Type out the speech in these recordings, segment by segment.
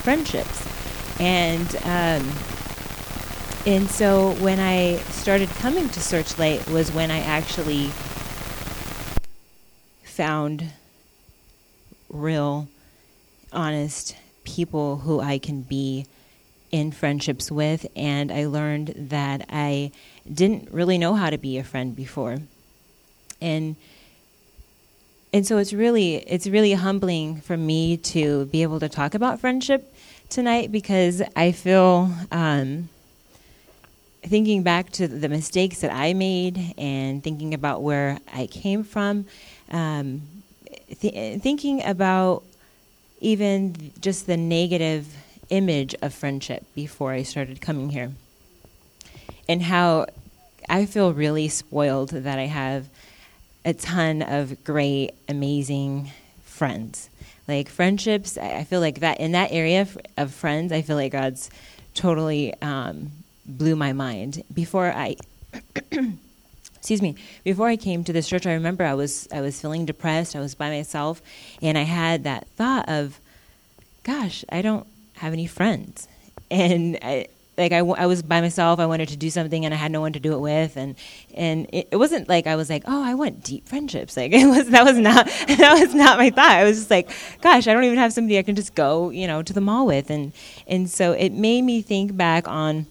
friendships. And um, and so when I started coming to Searchlight was when I actually found real, honest people who I can be in friendships with, and I learned that I didn't really know how to be a friend before. And and so it's really it's really humbling for me to be able to talk about friendship tonight because I feel um, thinking back to the mistakes that I made and thinking about where I came from, um, th- thinking about even just the negative image of friendship before I started coming here, and how I feel really spoiled that I have a ton of great, amazing friends. Like friendships, I feel like that in that area of friends, I feel like God's totally um, blew my mind. Before I, excuse me, before I came to this church, I remember I was I was feeling depressed. I was by myself, and I had that thought of, "Gosh, I don't have any friends," and I, like I, I was by myself i wanted to do something and i had no one to do it with. And and it, it wasn't like i was like oh i want deep friendships. Like it was that was not that was not my thought. I was just like gosh i don't even have somebody i can just go you know to the mall with. And and so it made me think back on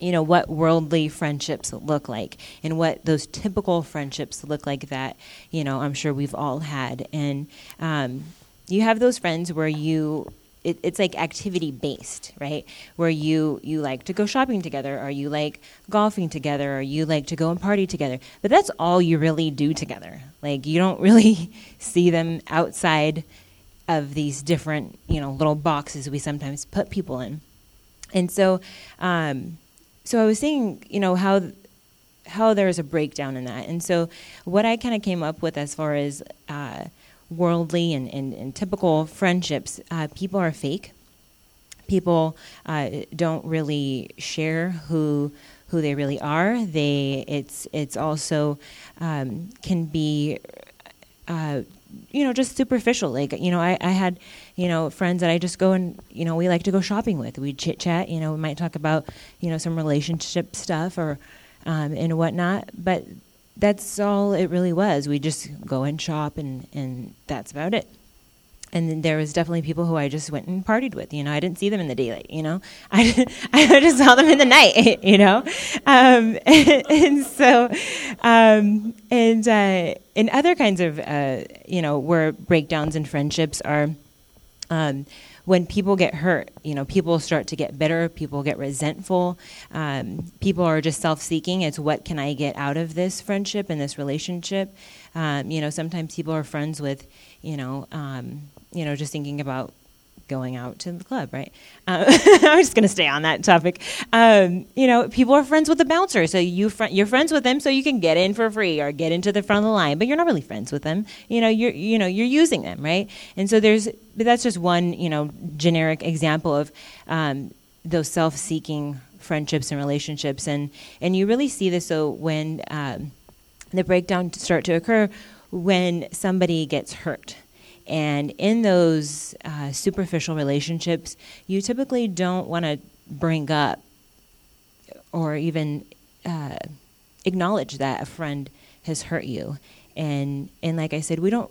you know what worldly friendships look like and what those typical friendships look like that you know i'm sure we've all had. And um, you have those friends where you it, it's like activity based right? Where you you like to go shopping together or you like golfing together or you like to go and party together. But that's all you really do together. Like you don't really see them outside of these different you know little boxes we sometimes put people in. And so um, so I was saying, you know, how how there's a breakdown in that. And so what I kind of came up with as far as uh, worldly and, and, and, typical friendships, uh, people are fake. People uh, don't really share who who they really are. They it's it's also um, can be uh, you know just superficial. Like you know I, I had you know, friends that I just go and, you know, we like to go shopping with. We chit chat, you know, we might talk about, you know, some relationship stuff or, um, and whatnot. But that's all it really was. We just go and shop and, and that's about it. And then there was definitely people who I just went and partied with. You know, I didn't see them in the daylight. You know, I I just saw them in the night. You know, um, and, and, so um, and uh, other kinds of uh, you know where breakdowns in friendships are um, when people get hurt, you know, people start to get bitter, people get resentful, um, people are just self seeking. It's what can I get out of this friendship and this relationship? Um, you know, sometimes people are friends with, you know, um, you know, just thinking about going out to the club, right? Uh, I'm just going to stay on that topic. Um, you know, people are friends with the bouncer, so you fr- you're friends with them, so you can get in for free or get into the front of the line, but you're not really friends with them. You know, you're you know you're using them, right? And so there's, but that's just one you know generic example of um, those self-seeking friendships and relationships, and and you really see this so when um, the breakdown start to occur when somebody gets hurt and in those uh, superficial relationships, you typically don't want to bring up or even uh, acknowledge that a friend has hurt you. And and like I said, we don't.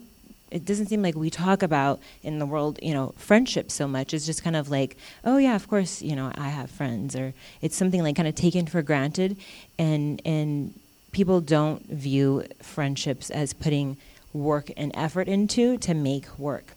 It doesn't seem like we talk about in the world, you know, friendship so much. It's just kind of like, oh yeah, of course, you know, I have friends, or it's something like kind of taken for granted, and and people don't view friendships as putting work and effort into to make work.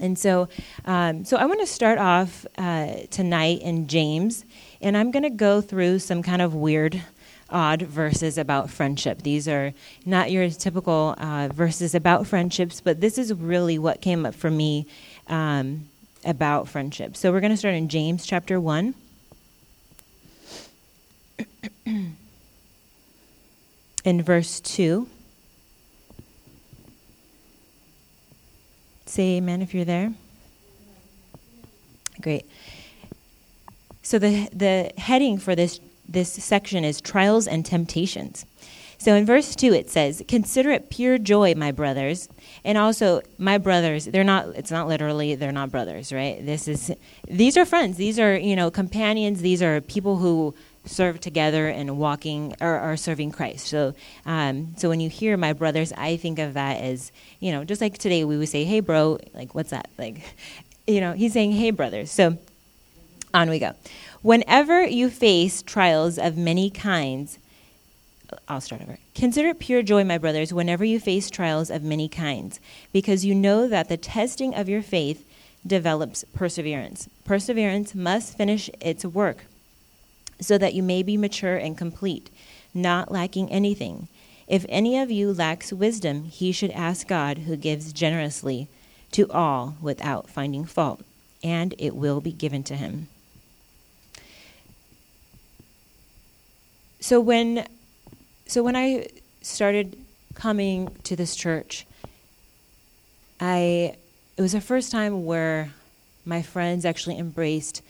And so, um, so I want to start off uh, tonight in James, and I'm going to go through some kind of weird, odd verses about friendship. These are not your typical uh, verses about friendships, but this is really what came up for me um, about friendship. So we're going to start in James chapter 1. in verse 2. Say amen if you're there. Great. So the the heading for this this section is trials and temptations. So in verse 2, it says, Consider it pure joy, my brothers. And also, my brothers, they're not, it's not literally, they're not brothers, right? This is, these are friends. These are, you know, companions. These are people who serve together and walking or are serving Christ. So, um, so when you hear my brothers, I think of that as, you know, just like today we would say, hey, bro, like, what's that? Like, you know, he's saying, hey, brothers. So on we go. Whenever you face trials of many kinds, I'll start over. Consider it pure joy, my brothers, whenever you face trials of many kinds, because you know that the testing of your faith develops perseverance. Perseverance must finish its work so that you may be mature and complete, not lacking anything. If any of you lacks wisdom, he should ask God, who gives generously to all without finding fault, and it will be given to him. So when so when I started coming to this church, I it was the first time where my friends actually embraced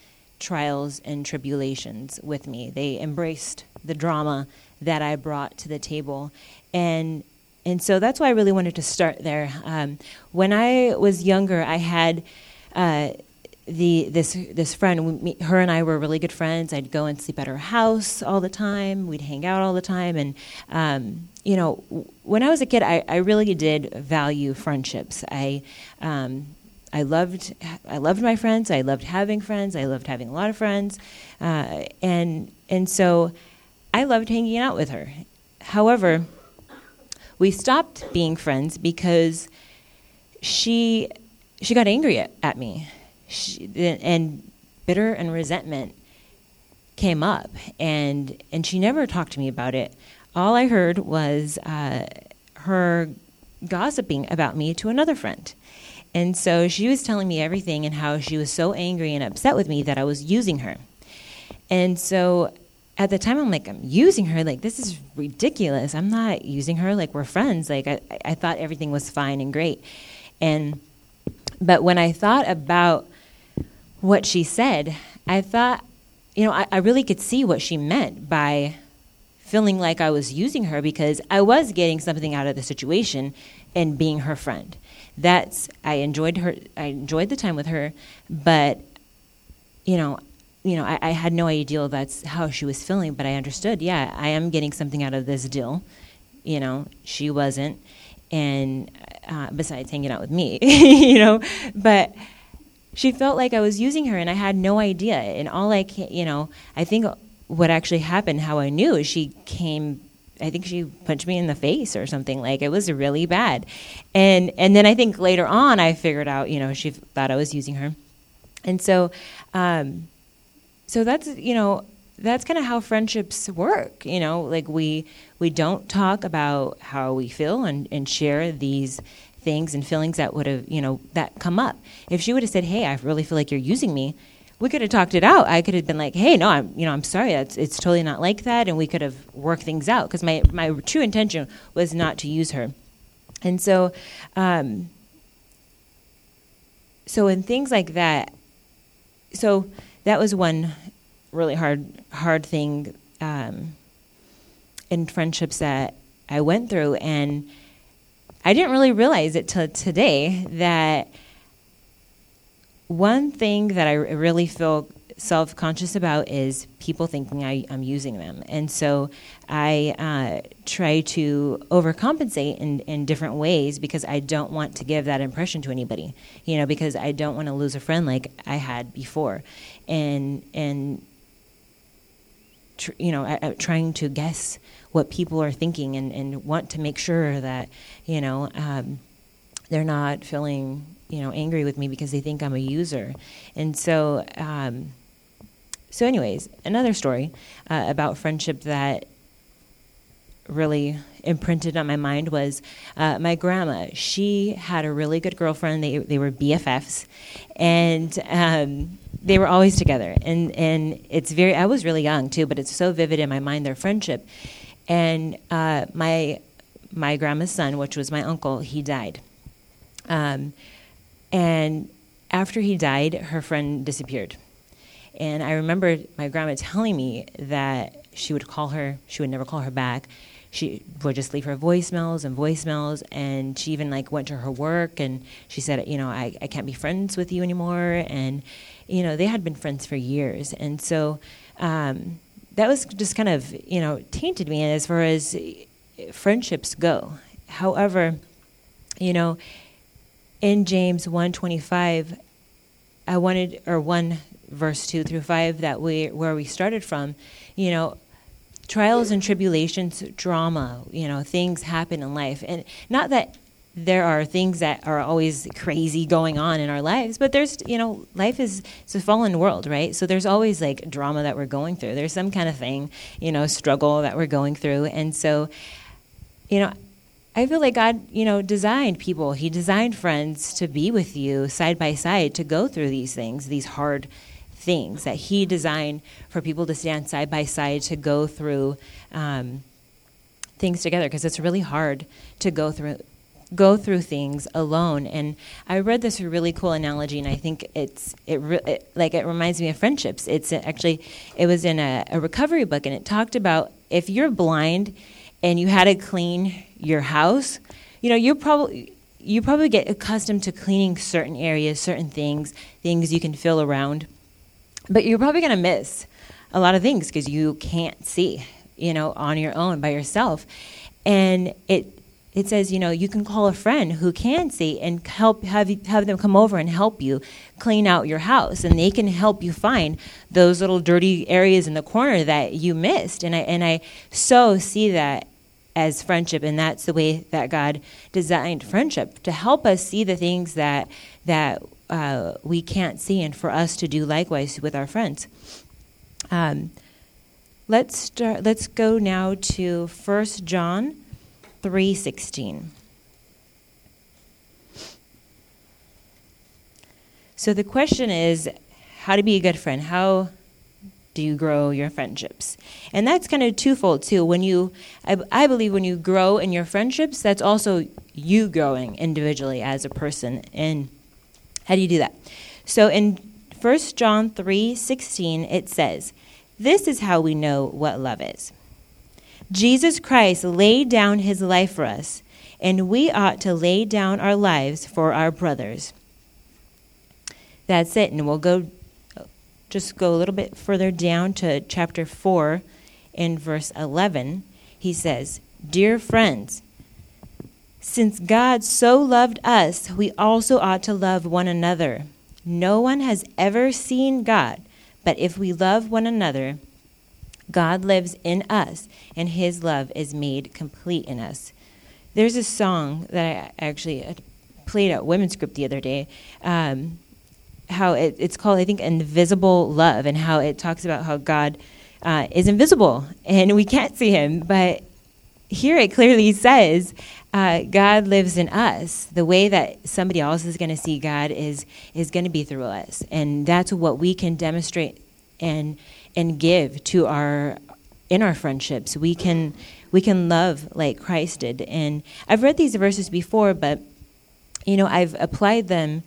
trials and tribulations with me. They embraced the drama that I brought to the table, and and so that's why I really wanted to start there. Um, when I was younger, I had. Uh, the this this friend, we, her and I were really good friends. I'd go and sleep at her house all the time. We'd hang out all the time, and um, you know, when I was a kid, I, I really did value friendships. I um, I loved I loved my friends. I loved having friends. I loved having a lot of friends, uh, and and so I loved hanging out with her. However, we stopped being friends because she she got angry at, at me she, and bitter and resentment came up, and and she never talked to me about it. All I heard was uh, her gossiping about me to another friend. And so she was telling me everything and how she was so angry and upset with me that I was using her. And so at the time, I'm like, I'm using her. Like, this is ridiculous. I'm not using her. Like, we're friends. Like, I, I thought everything was fine and great. And, but when I thought about what she said, I thought, you know, I, I really could see what she meant by feeling like I was using her because I was getting something out of the situation and being her friend. That's I enjoyed her. I enjoyed the time with her, but you know, you know, I, I had no idea that's how she was feeling. But I understood. Yeah, I am getting something out of this deal. You know, she wasn't, and uh, besides hanging out with me, you know, but she felt like I was using her and I had no idea. And all I can, you know, I think what actually happened, how I knew, is she came. I think she punched me in the face or something. Like it was really bad, and and then I think later on I figured out, you know, she thought I was using her, and so, um, so that's you know that's kind of how friendships work. You know, like we we don't talk about how we feel and and share these things and feelings that would have, you know, that come up. If she would have said, "Hey, I really feel like you're using me," we could have talked it out. I could have been like, "Hey, no, I'm, you know, I'm sorry. It's it's totally not like that," and we could have worked things out because my my true intention was not to use her, and so, um, so in things like that, so that was one really hard hard thing um, in friendships that I went through and I didn't really realize it till today that one thing that I really feel self conscious about is people thinking I, am using them. And so I uh, try to overcompensate in, in different ways because I don't want to give that impression to anybody, you know, because I don't want to lose a friend like I had before. And, and, tr- you know, I, I, trying to guess what people are thinking and, and want to make sure that, you know, um, they're not feeling, you know, angry with me because they think I'm a user. And so, um, so anyways, another story uh, about friendship that really imprinted on my mind was uh, my grandma. She had a really good girlfriend. They they were BFFs, and um, they were always together. And and it's very. I was really young too, but it's so vivid in my mind their friendship. And uh, my my grandma's son, which was my uncle, he died. Um, and after he died, her friend disappeared. And I remember my grandma telling me that she would call her, she would never call her back. she would just leave her voicemails and voicemails and she even like went to her work and she said you know I, I can't be friends with you anymore and you know they had been friends for years and so um, that was just kind of you know tainted me as far as friendships go however you know in james 125 i wanted or 1 verse 2 through 5 that we where we started from you know trials and tribulations drama you know things happen in life and not that there are things that are always crazy going on in our lives, but there's, you know, life is it's a fallen world, right? So there's always like drama that we're going through. There's some kind of thing, you know, struggle that we're going through. And so, you know, I feel like God, you know, designed people. He designed friends to be with you side by side to go through these things, these hard things that He designed for people to stand side by side to go through um, things together because it's really hard to go through go through things alone. And I read this really cool analogy, and I think it's it, re- it like it reminds me of friendships. It's actually it was in a, a recovery book, and it talked about if you're blind and you had to clean your house, you know, you probably you probably get accustomed to cleaning certain areas, certain things, things you can feel around, but you're probably going to miss a lot of things because you can't see, you know, on your own by yourself. And it it says, you know, you can call a friend who can see and help have have them come over and help you clean out your house, and they can help you find those little dirty areas in the corner that you missed. And I and I so see that as friendship, and that's the way that God designed friendship to help us see the things that that uh, we can't see, and for us to do likewise with our friends. Um, let's start. Let's go now to First John 3:16. So the question is how to be a good friend? How do you grow your friendships? And that's kind of twofold too. When you I, I believe when you grow in your friendships, that's also you growing individually as a person. And how do you do that? So in 1 John 3:16 it says, "This is how we know what love is." Jesus Christ laid down his life for us, and we ought to lay down our lives for our brothers. That's it. And we'll go just go a little bit further down to chapter 4 in verse 11. He says, Dear friends, since God so loved us, we also ought to love one another. No one has ever seen God, but if we love one another, God lives in us, and his love is made complete in us. There's a song that I actually played at women's group the other day. Um, how it, it's called, I think, Invisible Love, and how it talks about how God uh, is invisible and we can't see him. But here it clearly says uh, God lives in us. The way that somebody else is going to see God is is going to be through us, and that's what we can demonstrate and and give to our in our friendships. We can we can love like Christ did. And I've read these verses before, but you know I've applied them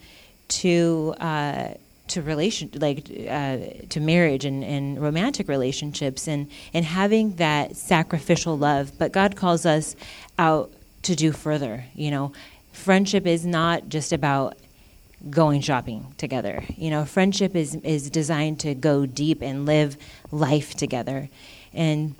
to uh, to relation like uh, to marriage and, and romantic relationships and and having that sacrificial love. But God calls us out to do further. You know, friendship is not just about going shopping together. You know, friendship is is designed to go deep and live life together. And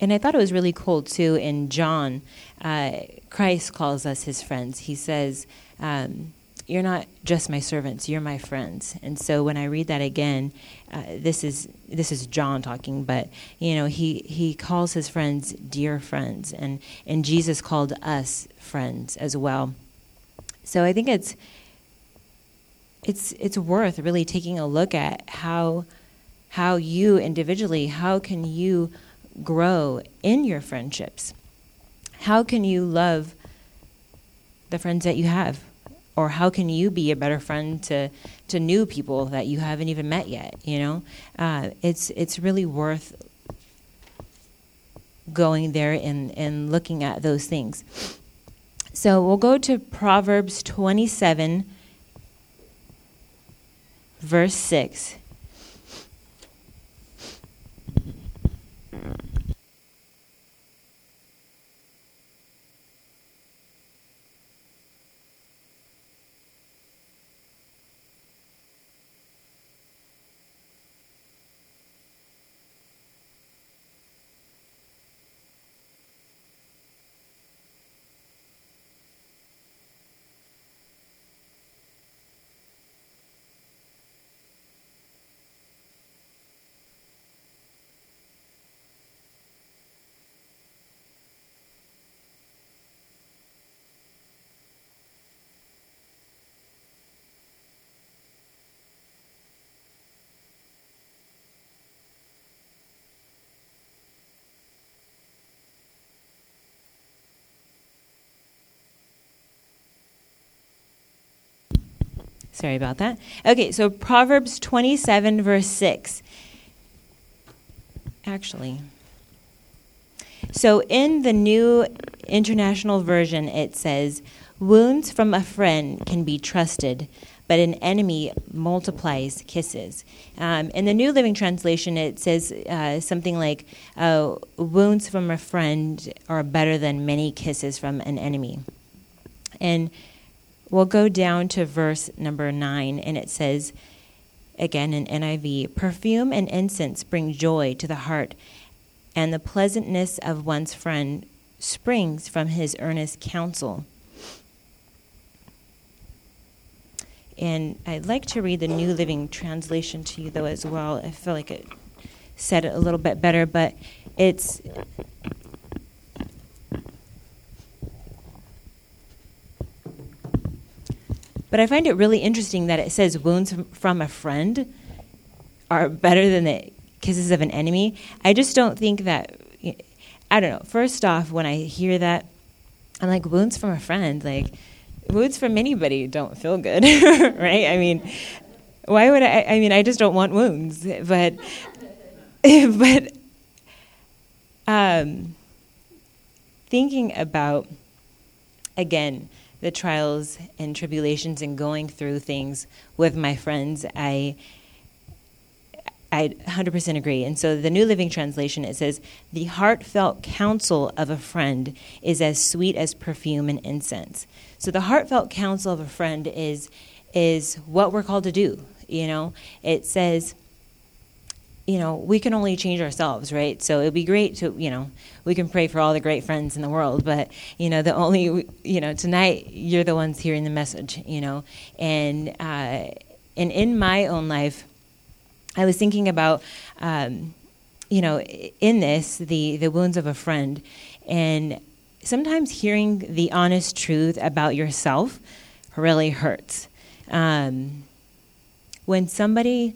and I thought it was really cool too. In John, uh, Christ calls us his friends. He says, um, "You're not just my servants; you're my friends." And so when I read that again, uh, this is this is John talking, but you know he he calls his friends dear friends, and and Jesus called us friends as well. So I think it's it's it's worth really taking a look at how how you individually how can you grow in your friendships how can you love the friends that you have? Or how can you be a better friend to to new people that you haven't even met yet you know? Uh, it's it's really worth going there and and looking at those things. So we'll go to proverbs 27 verse 6 Sorry about that. Okay, so Proverbs 27, verse 6. Actually, so in the new international version, it says, Wounds from a friend can be trusted, but an enemy multiplies kisses. Um, in the New Living Translation, it says uh, something like, uh, Wounds from a friend are better than many kisses from an enemy. And we'll go down to verse number nine, and it says, again in NIV, perfume and incense bring joy to the heart, and the pleasantness of one's friend springs from his earnest counsel. And I'd like to read the New Living Translation to you, though, as well. I feel like it said it a little bit better, but it's. But I find it really interesting that it says wounds from a friend are better than the kisses of an enemy. I just don't think that. I don't know. First off, when I hear that, I'm like, wounds from a friend. Like, wounds from anybody don't feel good, right? I mean, why would I? I mean, I just don't want wounds. But, but, um, thinking about, again, the trials and tribulations and going through things with my friends, I I 100% agree. And so the New Living Translation it says, "The heartfelt counsel of a friend is as sweet as perfume and incense." So the heartfelt counsel of a friend is is what we're called to do, you know? It says you know, we can only change ourselves, right? So it'd be great to, you know, we can pray for all the great friends in the world, but, you know, the only, you know, tonight you're the ones hearing the message, you know, and, uh, and in my own life, I was thinking about, um, you know, in this, the, the wounds of a friend. And sometimes hearing the honest truth about yourself really hurts. Um, when somebody,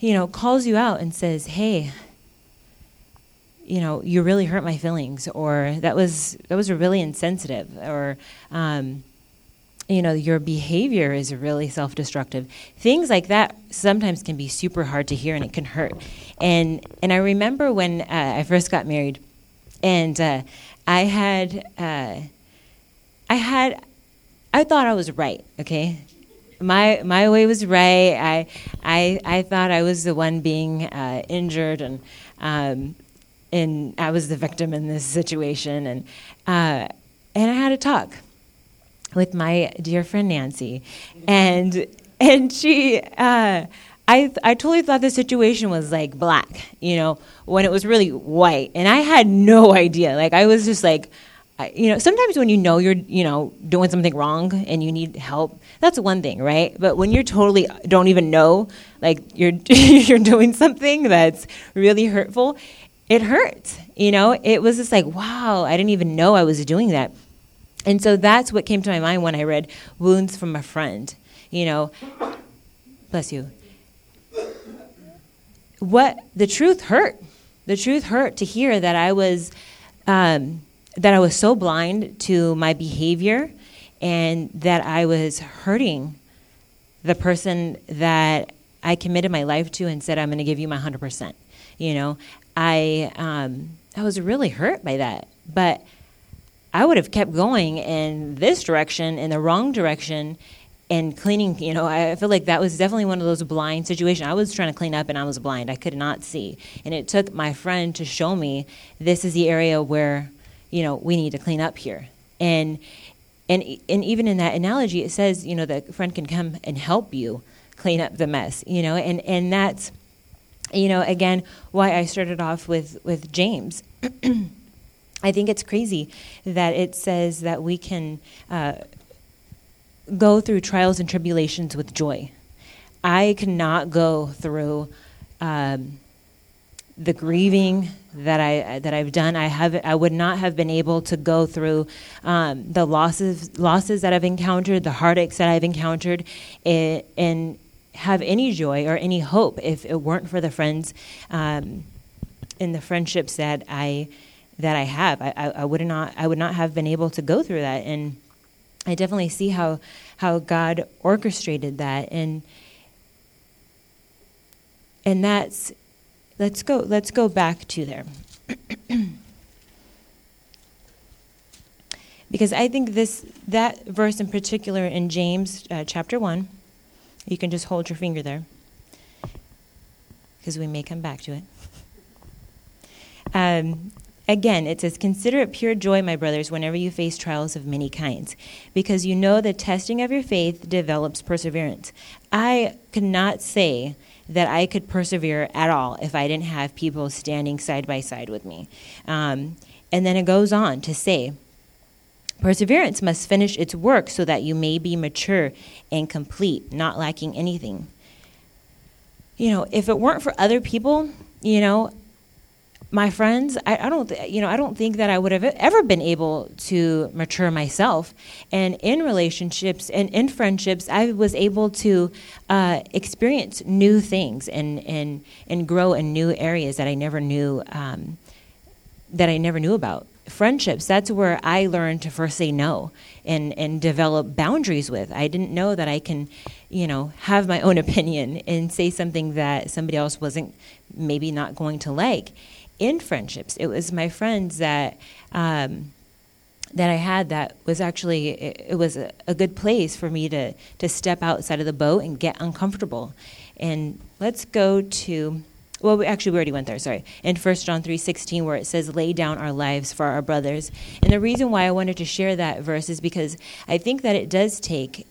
you know, calls you out and says, hey, you know, you really hurt my feelings, or that was that was really insensitive, or um, you know your behavior is really self-destructive. Things like that sometimes can be super hard to hear and it can hurt. And and i remember when uh, i first got married and uh, i had uh, i had i thought i was right okay my my way was right i i i thought i was the one being uh, injured and um, and i was the victim in this situation and uh, and i had a talk with my dear friend Nancy, and and she. Uh, I, I totally thought the situation was like black, you know, when it was really white. And I had no idea. Like, I was just like, you know, sometimes when you know you're, you know, doing something wrong and you need help, that's one thing, right? But when you're totally don't even know, like you're you're doing something that's really hurtful, it hurts. You know, it was just like, wow, I didn't even know I was doing that. And so that's what came to my mind when I read Wounds from a Friend. You know, bless you. What the truth hurt. The truth hurt to hear that I was um, that I was so blind to my behavior and that I was hurting the person that I committed my life to and said I'm going to give you my 100%. You know, I um, I was really hurt by that. But I would have kept going in this direction, in the wrong direction, and cleaning. You know, I feel like that was definitely one of those blind situations. I was trying to clean up and I was blind. I could not see. And it took my friend to show me this is the area where, you know, we need to clean up here. And and and even in that analogy, it says, you know, the friend can come and help you clean up the mess. You know, and and that's, you know, again why I started off with with James. I think it's crazy that it says that we can uh, go through trials and tribulations with joy. I cannot go through um, the grieving that I that I've done. I have I would not have been able to go through um, the losses losses that I've encountered, the heartaches that I've encountered, eh, and have any joy or any hope if it weren't for the friends um, and the friendships that I that I have. I, I, I would not I would not have been able to go through that. And I definitely see how how God orchestrated that and and that's let's go let's go back to there. because I think this that verse in particular in James uh, chapter 1 you can just hold your finger there because we may come back to it. Um, Again, it says, Consider it pure joy, my brothers, whenever you face trials of many kinds, because you know the testing of your faith develops perseverance. I cannot say that I could persevere at all if I didn't have people standing side by side with me. Um, and then it goes on to say, Perseverance must finish its work so that you may be mature and complete, not lacking anything. You know, if it weren't for other people, you know, my friends, I, I don't, th- you know, I don't think that I would have ever been able to mature myself. And in relationships and in friendships, I was able to uh, experience new things and and and grow in new areas that I never knew um, that I never knew about. Friendships, that's where I learned to first say no and and develop boundaries with. I didn't know that I can, you know, have my own opinion and say something that somebody else wasn't maybe not going to like in friendships. It was my friends that um, that I had that was actually it, it was a, a, good place for me to to step outside of the boat and get uncomfortable. And let's go to well, we, actually, we already went there. Sorry, in 1 John three sixteen, where it says, "Lay down our lives for our brothers." And the reason why I wanted to share that verse is because I think that it does take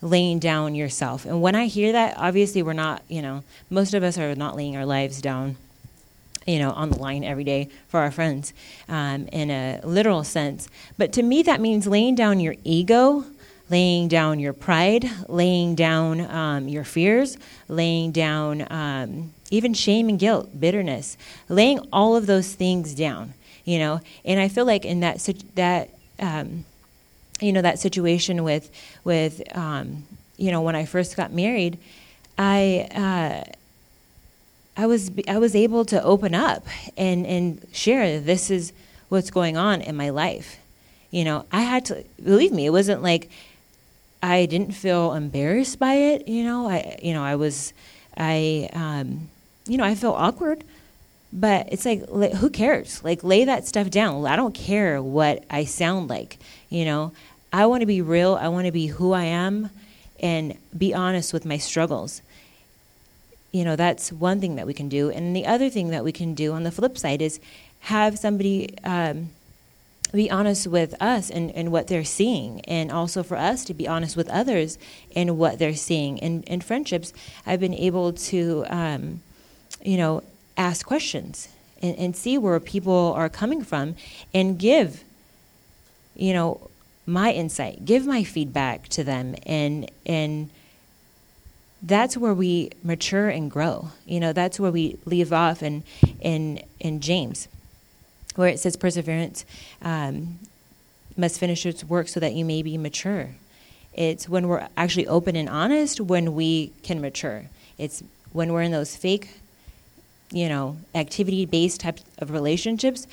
laying down yourself. And when I hear that, obviously, we're not. You know, most of us are not laying our lives down you know, on the line every day for our friends um, in a literal sense. But to me, that means laying down your ego, laying down your pride, laying down um, your fears, laying down um, even shame and guilt, bitterness, laying all of those things down, you know. And I feel like in that, that, um, you know, that situation with, with, um, you know, when I first got married, I, uh, I was I was able to open up and and share this is what's going on in my life. You know, I had to believe me. It wasn't like I didn't feel embarrassed by it. You know, I you know I was I um, you know I felt awkward, but it's like who cares? Like lay that stuff down. I don't care what I sound like. You know, I want to be real. I want to be who I am, and be honest with my struggles you know that's one thing that we can do. And the other thing that we can do on the flip side is have somebody um, be honest with us and, and what they're seeing and also for us to be honest with others and what they're seeing. In, in friendships i've been able to um, you know ask questions and, and see where people are coming from and give you know my insight give my feedback to them and and that's where we mature and grow. You know, that's where we leave off in in in James, where it says perseverance um, must finish its work so that you may be mature. It's when we're actually open and honest when we can mature. It's when we're in those fake, you know, activity based type of relationships.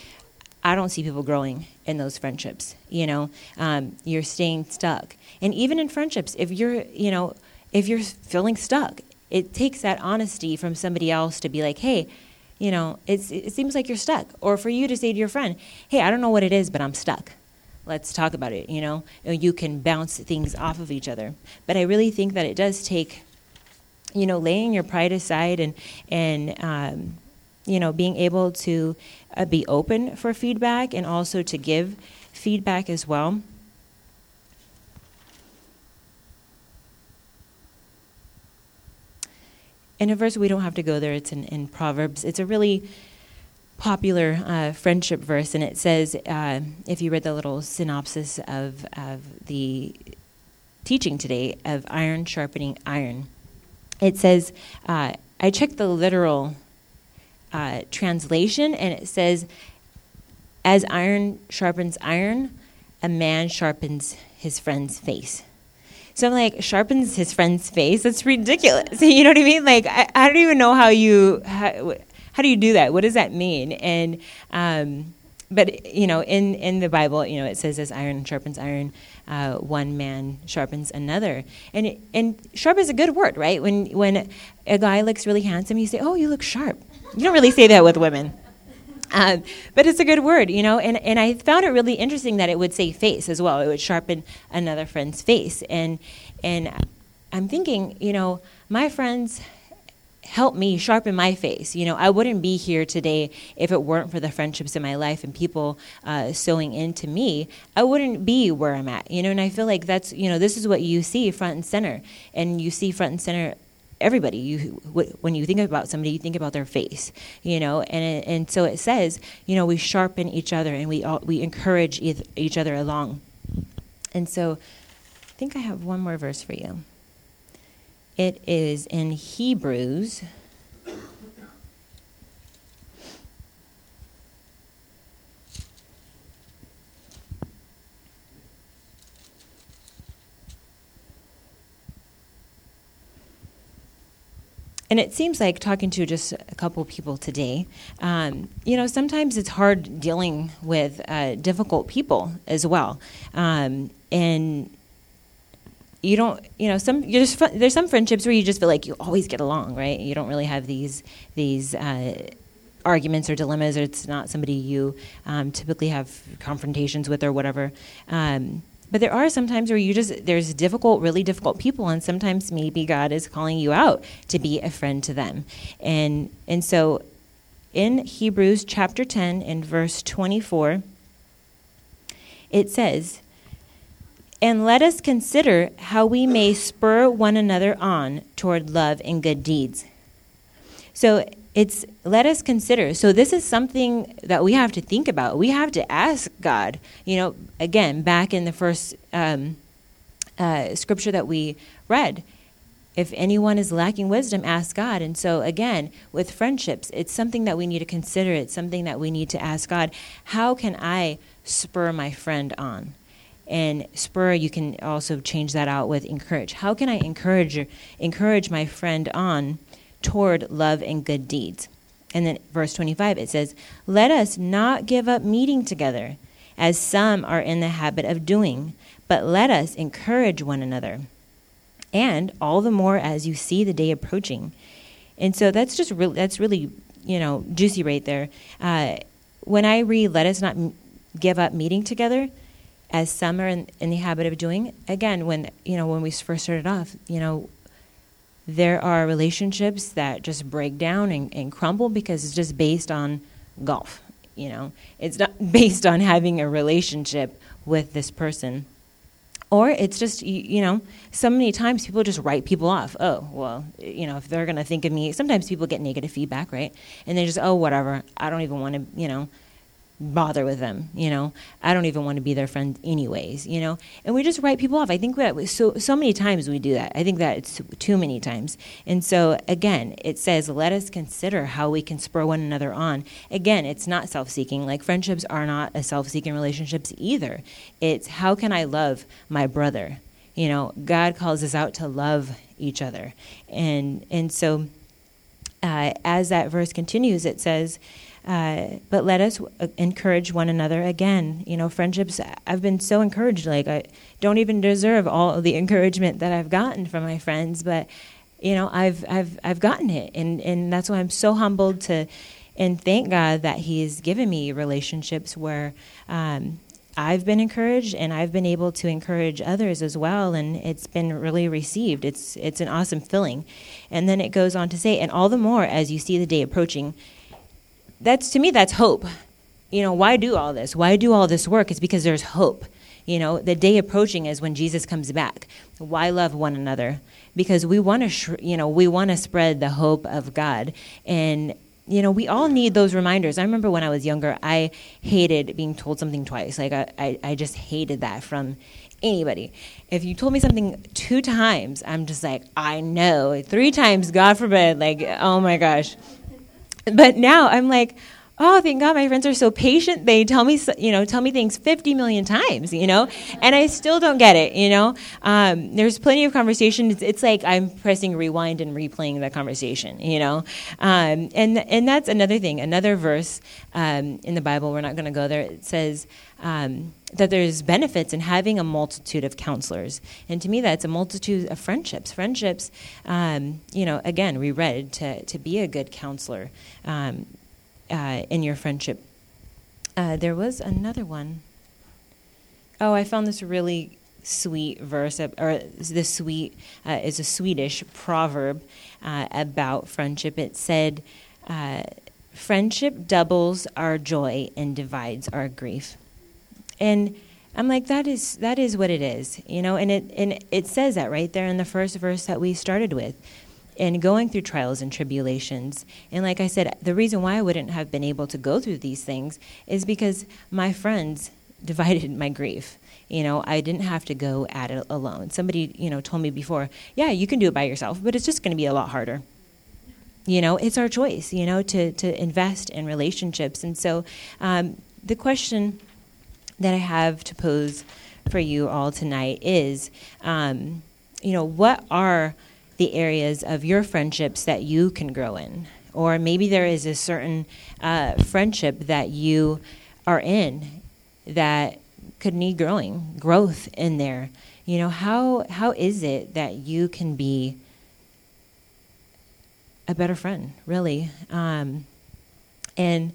I don't see people growing in those friendships. You know, um, you're staying stuck, and even in friendships, if you're, you know if you're feeling stuck. It takes that honesty from somebody else to be like, hey, you know, it's, it seems like you're stuck. Or for you to say to your friend, hey, I don't know what it is, but I'm stuck. Let's talk about it, you know? You can bounce things off of each other. But I really think that it does take, you know, laying your pride aside and, and um, you know, being able to uh, be open for feedback and also to give feedback as well. In a verse we don't have to go there. It's in, in Proverbs. It's a really popular uh, friendship verse, and it says, uh, if you read the little synopsis of, of the teaching today of iron sharpening iron, it says, uh, I checked the literal uh, translation, and it says, as iron sharpens iron, a man sharpens his friend's face. So I'm like, sharpens his friend's face. That's ridiculous. You know what I mean? Like, I, I don't even know how you, how, how do you do that? What does that mean? And, um, but you know, in in the Bible, you know, it says as iron sharpens iron, uh, one man sharpens another, and and sharp is a good word, right? When when a guy looks really handsome, you say, "Oh, you look sharp." You don't really say that with women. Um, but it's a good word, you know, and, and I found it really interesting that it would say face as well. It would sharpen another friend's face. And, and I'm thinking, you know, my friends help me sharpen my face. You know, I wouldn't be here today if it weren't for the friendships in my life and people uh, sowing into me. I wouldn't be where I'm at. You know, and I feel like that's you know this is what you see front and center, and you see front and center everybody. You when you think about somebody, you think about their face, you know, and and so it says, you know, we sharpen each other and we all, we encourage each other along. And so, I think I have one more verse for you. It is in Hebrews and it seems like talking to just a couple people today, um, you know, sometimes it's hard dealing with uh, difficult people as well. Um, and you don't, you know, some there's there's some friendships where you just feel like you always get along, right? You don't really have these these. Uh, arguments or dilemmas, or it's not somebody you um, typically have confrontations with or whatever. Um, but there are some times where you just, there's difficult, really difficult people, and sometimes maybe God is calling you out to be a friend to them. And, and so in Hebrews chapter 10 and verse 24, it says, And let us consider how we may spur one another on toward love and good deeds. So it's let us consider. So this is something that we have to think about. We have to ask god you know again back in the first um, uh, scripture that we read if anyone is lacking wisdom ask god. And so again with friendships it's something that we need to consider. It's something that we need to ask god how can i spur my friend on? And spur you can also change that out with encourage. How can i encourage encourage my friend on toward love and good deeds. And then verse 25 it says, Let us not give up meeting together, as some are in the habit of doing, but let us encourage one another. And all the more as you see the day approaching. And so that's just really, that's really, you know, juicy right there. Uh, when I read, let us not m- give up meeting together, as some are in, in the habit of doing, again, when, you know, when we first started off, you know, there are relationships that just break down and, and crumble because it's just based on golf. You know, it's not based on having a relationship with this person. Or it's just, you, you, know, so many times people just write people off. Oh, well, you know, if they're going to think of me, sometimes people get negative feedback, right? And they just, oh, whatever. I don't even want to, you know, bother with them you know? I don't even want to be their friend anyways you know? And we just write people off. I think that so so many times we do that. I think that it's too many times. And so again it says let us consider how we can spur one another on. Again it's not self-seeking. Like friendships are not a self-seeking relationships either. It's how can i love my brother? You know god calls us out to love each other. And and so uh, as that verse continues it says uh, but let us uh, encourage one another again. You know, friendships, I've been so encouraged. Like, I don't even deserve all the encouragement that I've gotten from my friends, but, you know, I've, I've, I've gotten it. And, and that's why I'm so humbled to, and thank God that He's given me relationships where, um, I've been encouraged and I've been able to encourage others as well and it's been really received. It's it's an awesome feeling. And then it goes on to say and all the more as you see the day approaching that's to me that's hope. You know why do all this? Why do all this work? It's because there's hope. You know the day approaching is when jesus comes back. Why love one another? Because we want to sh- you know we want to spread the hope of god. And you know we all need those reminders. I remember when i was younger i hated being told something twice. Like i, I, I just hated that from anybody. If you told me something two times i'm just like i know. Three times god forbid. Like oh my gosh but now I'm like, oh, thank God my friends are so patient. They tell me, you know, tell me things 50 million times, you know, and I still don't get it, you know. Um, there's plenty of conversation. It's, it's, like I'm pressing rewind and replaying the conversation, you know. Um, and, and that's another thing, another verse um, in the Bible. We're not going to go there. It says, um, that there's benefits in having a multitude of counselors. And to me, that's a multitude of friendships. Friendships, um, you know, again, we read to, to be a good counselor um, uh, in your friendship. Uh, there was another one. Oh, I found this really sweet verse, or the sweet uh, is a Swedish proverb uh, about friendship. It said, uh, "Friendship doubles our joy and divides our grief." And I'm like, that is that is what it is, you know. And it and it says that right there in the first verse that we started with, and going through trials and tribulations. And like I said, the reason why I wouldn't have been able to go through these things is because my friends divided my grief. You know, I didn't have to go at it alone. Somebody, you know, told me before, yeah, you can do it by yourself, but it's just going to be a lot harder you know it's our choice you know to to invest in relationships and so um, the question that I have to pose for you all tonight is, um, you know, what are the areas of your friendships that you can grow in? Or maybe there is a certain uh, friendship that you are in that could need growing, growth in there. You know, how how is it that you can be a better friend, really? Um, and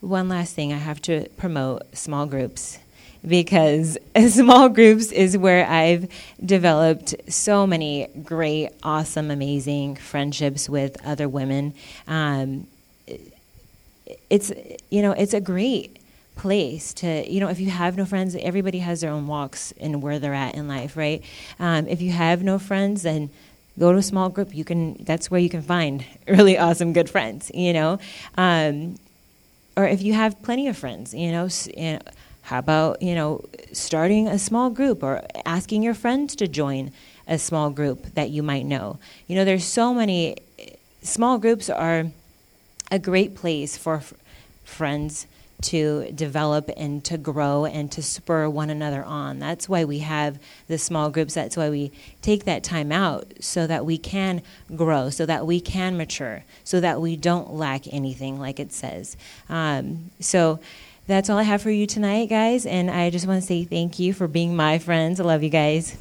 one last thing I have to promote small groups because small groups is where I've developed so many great, awesome, amazing friendships with other women. Um, it's you know it's a great place to you know if you have no friends everybody has their own walks and where they're at in life right? Um, if you have no friends then go to a small group. You can that's where you can find really awesome good friends you know? Um, or if you have plenty of friends, you know, you know, how about you know starting a small group or asking your friends to join a small group that you might know. You know, there's so many small groups are a great place for f- friends to develop and to grow and to spur one another on. That's why we have the small groups. That's why we take that time out so that we can grow, so that we can mature, so that we don't lack anything, like it says. Um, so that's all I have for you tonight, guys. And I just want to say thank you for being my friends. I love you guys.